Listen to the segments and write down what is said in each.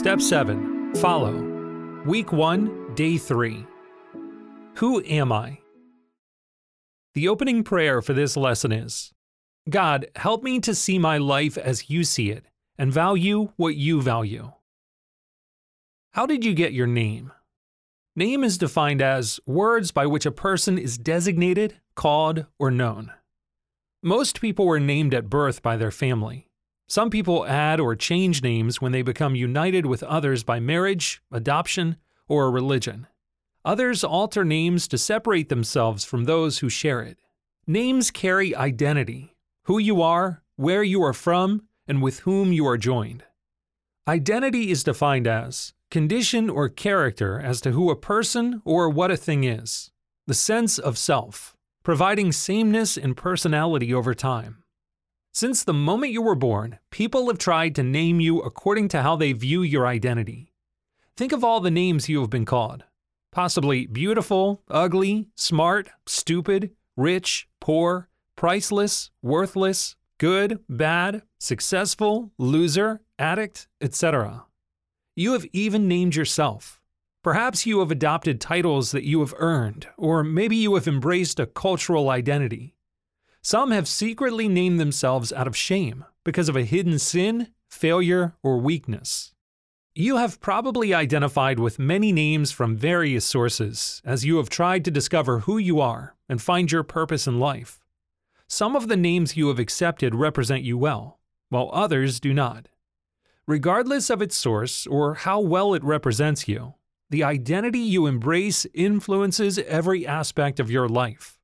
Step 7 Follow. Week 1, Day 3. Who am I? The opening prayer for this lesson is God, help me to see my life as you see it and value what you value. How did you get your name? Name is defined as words by which a person is designated, called, or known. Most people were named at birth by their family. Some people add or change names when they become united with others by marriage, adoption, or religion. Others alter names to separate themselves from those who share it. Names carry identity who you are, where you are from, and with whom you are joined. Identity is defined as condition or character as to who a person or what a thing is, the sense of self, providing sameness in personality over time. Since the moment you were born, people have tried to name you according to how they view your identity. Think of all the names you have been called possibly beautiful, ugly, smart, stupid, rich, poor, priceless, worthless, good, bad, successful, loser, addict, etc. You have even named yourself. Perhaps you have adopted titles that you have earned, or maybe you have embraced a cultural identity. Some have secretly named themselves out of shame because of a hidden sin, failure, or weakness. You have probably identified with many names from various sources as you have tried to discover who you are and find your purpose in life. Some of the names you have accepted represent you well, while others do not. Regardless of its source or how well it represents you, the identity you embrace influences every aspect of your life.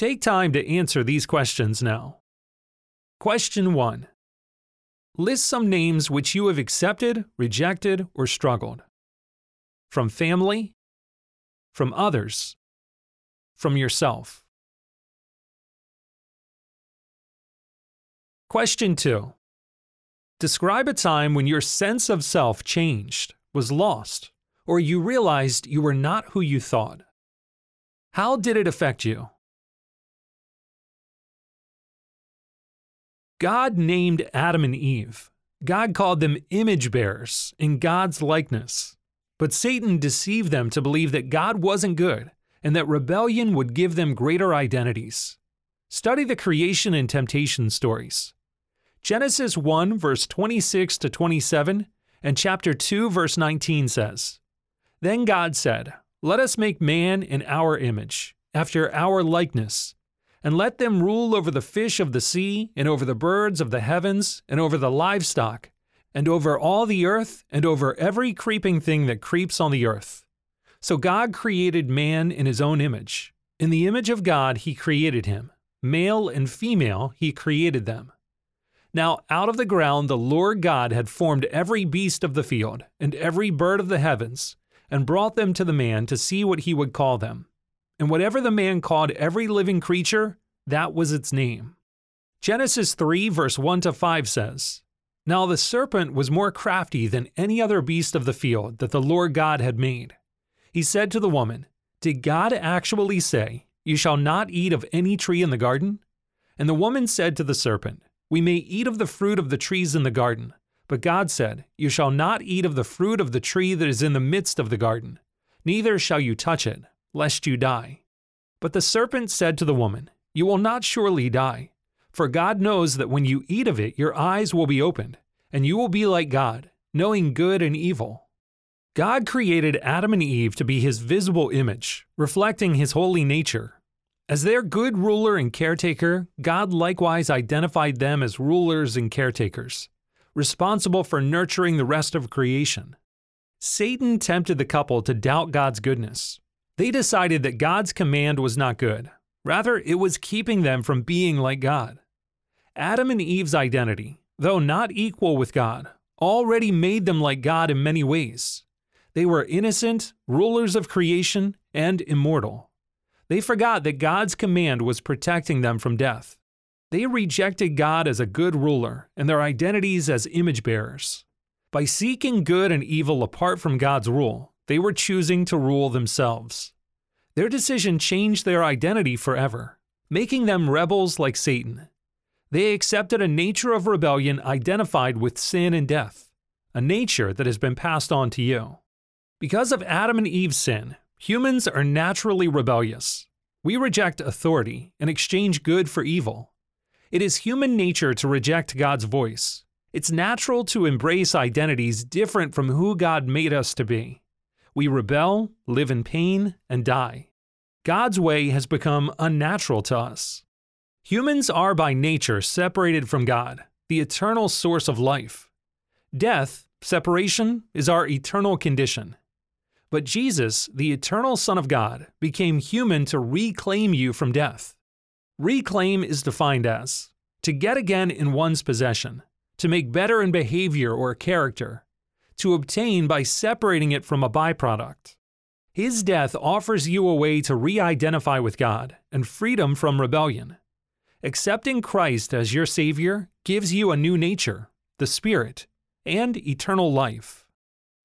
Take time to answer these questions now. Question 1 List some names which you have accepted, rejected, or struggled. From family, from others, from yourself. Question 2 Describe a time when your sense of self changed, was lost, or you realized you were not who you thought. How did it affect you? God named Adam and Eve. God called them image bearers in God's likeness. But Satan deceived them to believe that God wasn't good and that rebellion would give them greater identities. Study the creation and temptation stories. Genesis 1, verse 26 to 27, and chapter 2, verse 19 says Then God said, Let us make man in our image, after our likeness and let them rule over the fish of the sea, and over the birds of the heavens, and over the livestock, and over all the earth, and over every creeping thing that creeps on the earth. So God created man in his own image. In the image of God, he created him. Male and female, he created them. Now, out of the ground, the Lord God had formed every beast of the field, and every bird of the heavens, and brought them to the man to see what he would call them. And whatever the man called every living creature, that was its name. Genesis 3, verse 1 to 5 says, Now the serpent was more crafty than any other beast of the field that the Lord God had made. He said to the woman, Did God actually say, You shall not eat of any tree in the garden? And the woman said to the serpent, We may eat of the fruit of the trees in the garden. But God said, You shall not eat of the fruit of the tree that is in the midst of the garden, neither shall you touch it, lest you die. But the serpent said to the woman, You will not surely die, for God knows that when you eat of it, your eyes will be opened, and you will be like God, knowing good and evil. God created Adam and Eve to be his visible image, reflecting his holy nature. As their good ruler and caretaker, God likewise identified them as rulers and caretakers, responsible for nurturing the rest of creation. Satan tempted the couple to doubt God's goodness, they decided that God's command was not good. Rather, it was keeping them from being like God. Adam and Eve's identity, though not equal with God, already made them like God in many ways. They were innocent, rulers of creation, and immortal. They forgot that God's command was protecting them from death. They rejected God as a good ruler and their identities as image bearers. By seeking good and evil apart from God's rule, they were choosing to rule themselves. Their decision changed their identity forever, making them rebels like Satan. They accepted a nature of rebellion identified with sin and death. a nature that has been passed on to you. Because of Adam and Eve's sin, humans are naturally rebellious. We reject authority and exchange good for evil. It is human nature to reject God's voice. It's natural to embrace identities different from who God made us to be. We rebel, live in pain, and die. God's way has become unnatural to us. Humans are by nature separated from God, the eternal source of life. Death, separation, is our eternal condition. But Jesus, the eternal Son of God, became human to reclaim you from death. Reclaim is defined as to get again in one's possession, to make better in behavior or character, to obtain by separating it from a byproduct. His death offers you a way to re identify with God and freedom from rebellion. Accepting Christ as your Savior gives you a new nature, the Spirit, and eternal life.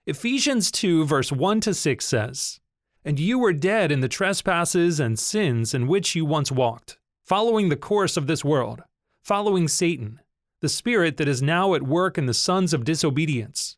Ephesians 2, verse 1 to 6 says, And you were dead in the trespasses and sins in which you once walked, following the course of this world, following Satan, the spirit that is now at work in the sons of disobedience,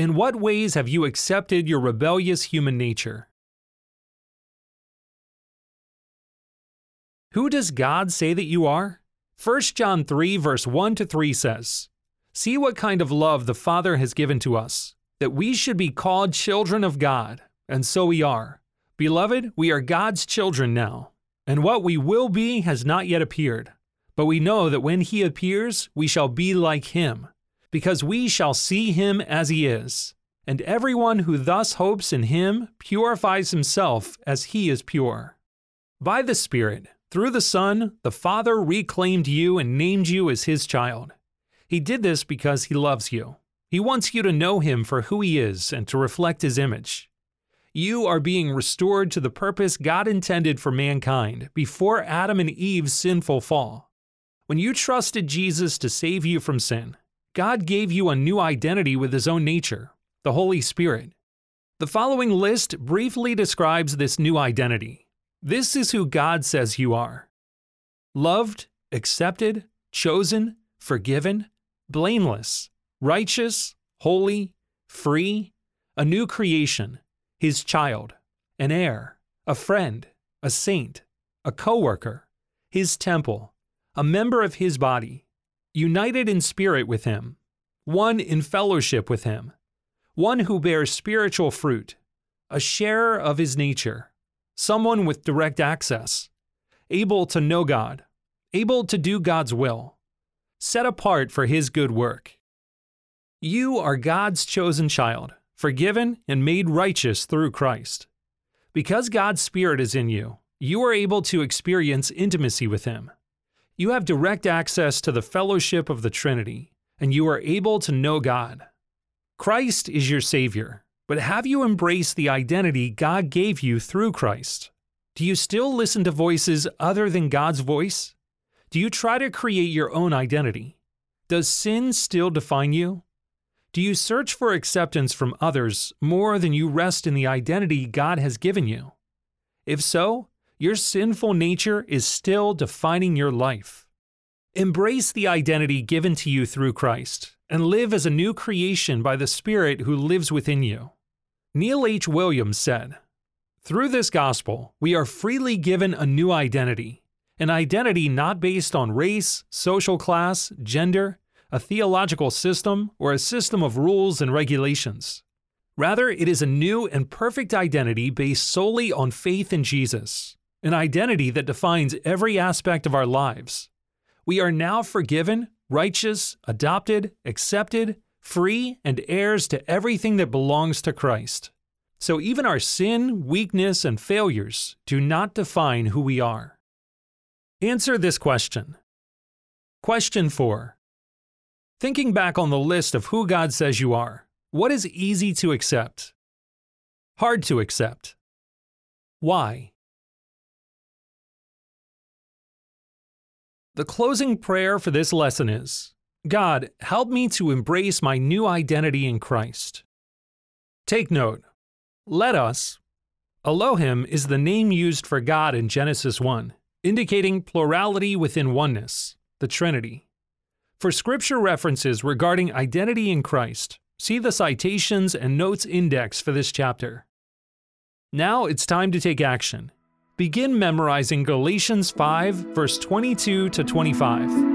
In what ways have you accepted your rebellious human nature? Who does God say that you are? 1 John 3, verse 1 to 3 says, See what kind of love the Father has given to us, that we should be called children of God, and so we are. Beloved, we are God's children now, and what we will be has not yet appeared. But we know that when He appears, we shall be like Him, because we shall see Him as He is. And everyone who thus hopes in Him purifies himself as He is pure. By the Spirit, through the Son, the Father reclaimed you and named you as His child. He did this because He loves you. He wants you to know Him for who He is and to reflect His image. You are being restored to the purpose God intended for mankind before Adam and Eve's sinful fall. When you trusted Jesus to save you from sin, God gave you a new identity with His own nature, the Holy Spirit. The following list briefly describes this new identity. This is who God says you are loved, accepted, chosen, forgiven, blameless, righteous, holy, free, a new creation, his child, an heir, a friend, a saint, a co worker, his temple, a member of his body, united in spirit with him, one in fellowship with him, one who bears spiritual fruit, a sharer of his nature someone with direct access, able to know God, able to do God's will, set apart for His good work. You are God's chosen child, forgiven and made righteous through Christ. Because God's Spirit is in you, you are able to experience intimacy with Him. You have direct access to the fellowship of the Trinity, and you are able to know God. Christ is your Savior, but have you embraced the identity God gave you through Christ? Do you still listen to voices other than God's voice? Do you try to create your own identity? Does sin still define you? Do you search for acceptance from others more than you rest in the identity God has given you? If so, your sinful nature is still defining your life. Embrace the identity given to you through Christ and live as a new creation by the Spirit who lives within you. Neil H. Williams said, Through this gospel, we are freely given a new identity, an identity not based on race, social class, gender, a theological system, or a system of rules and regulations. Rather, it is a new and perfect identity based solely on faith in Jesus, an identity that defines every aspect of our lives. We are now forgiven, righteous, adopted, accepted, free and heirs to everything that belongs to Christ. So even our sin, weakness, and failures do not define who we are. Answer this question. Question 4. Thinking back on the list of who God says you are, What is easy to accept? Hard to accept. Why? The closing prayer for this lesson is God, help me to embrace my new identity in Christ. Take note. Let us. Elohim is the name used for God in Genesis 1, indicating plurality within oneness, the Trinity. For scripture references regarding identity in Christ, see the citations and notes index for this chapter. Now it's time to take action. Begin memorizing Galatians 5, verse 22 to 25.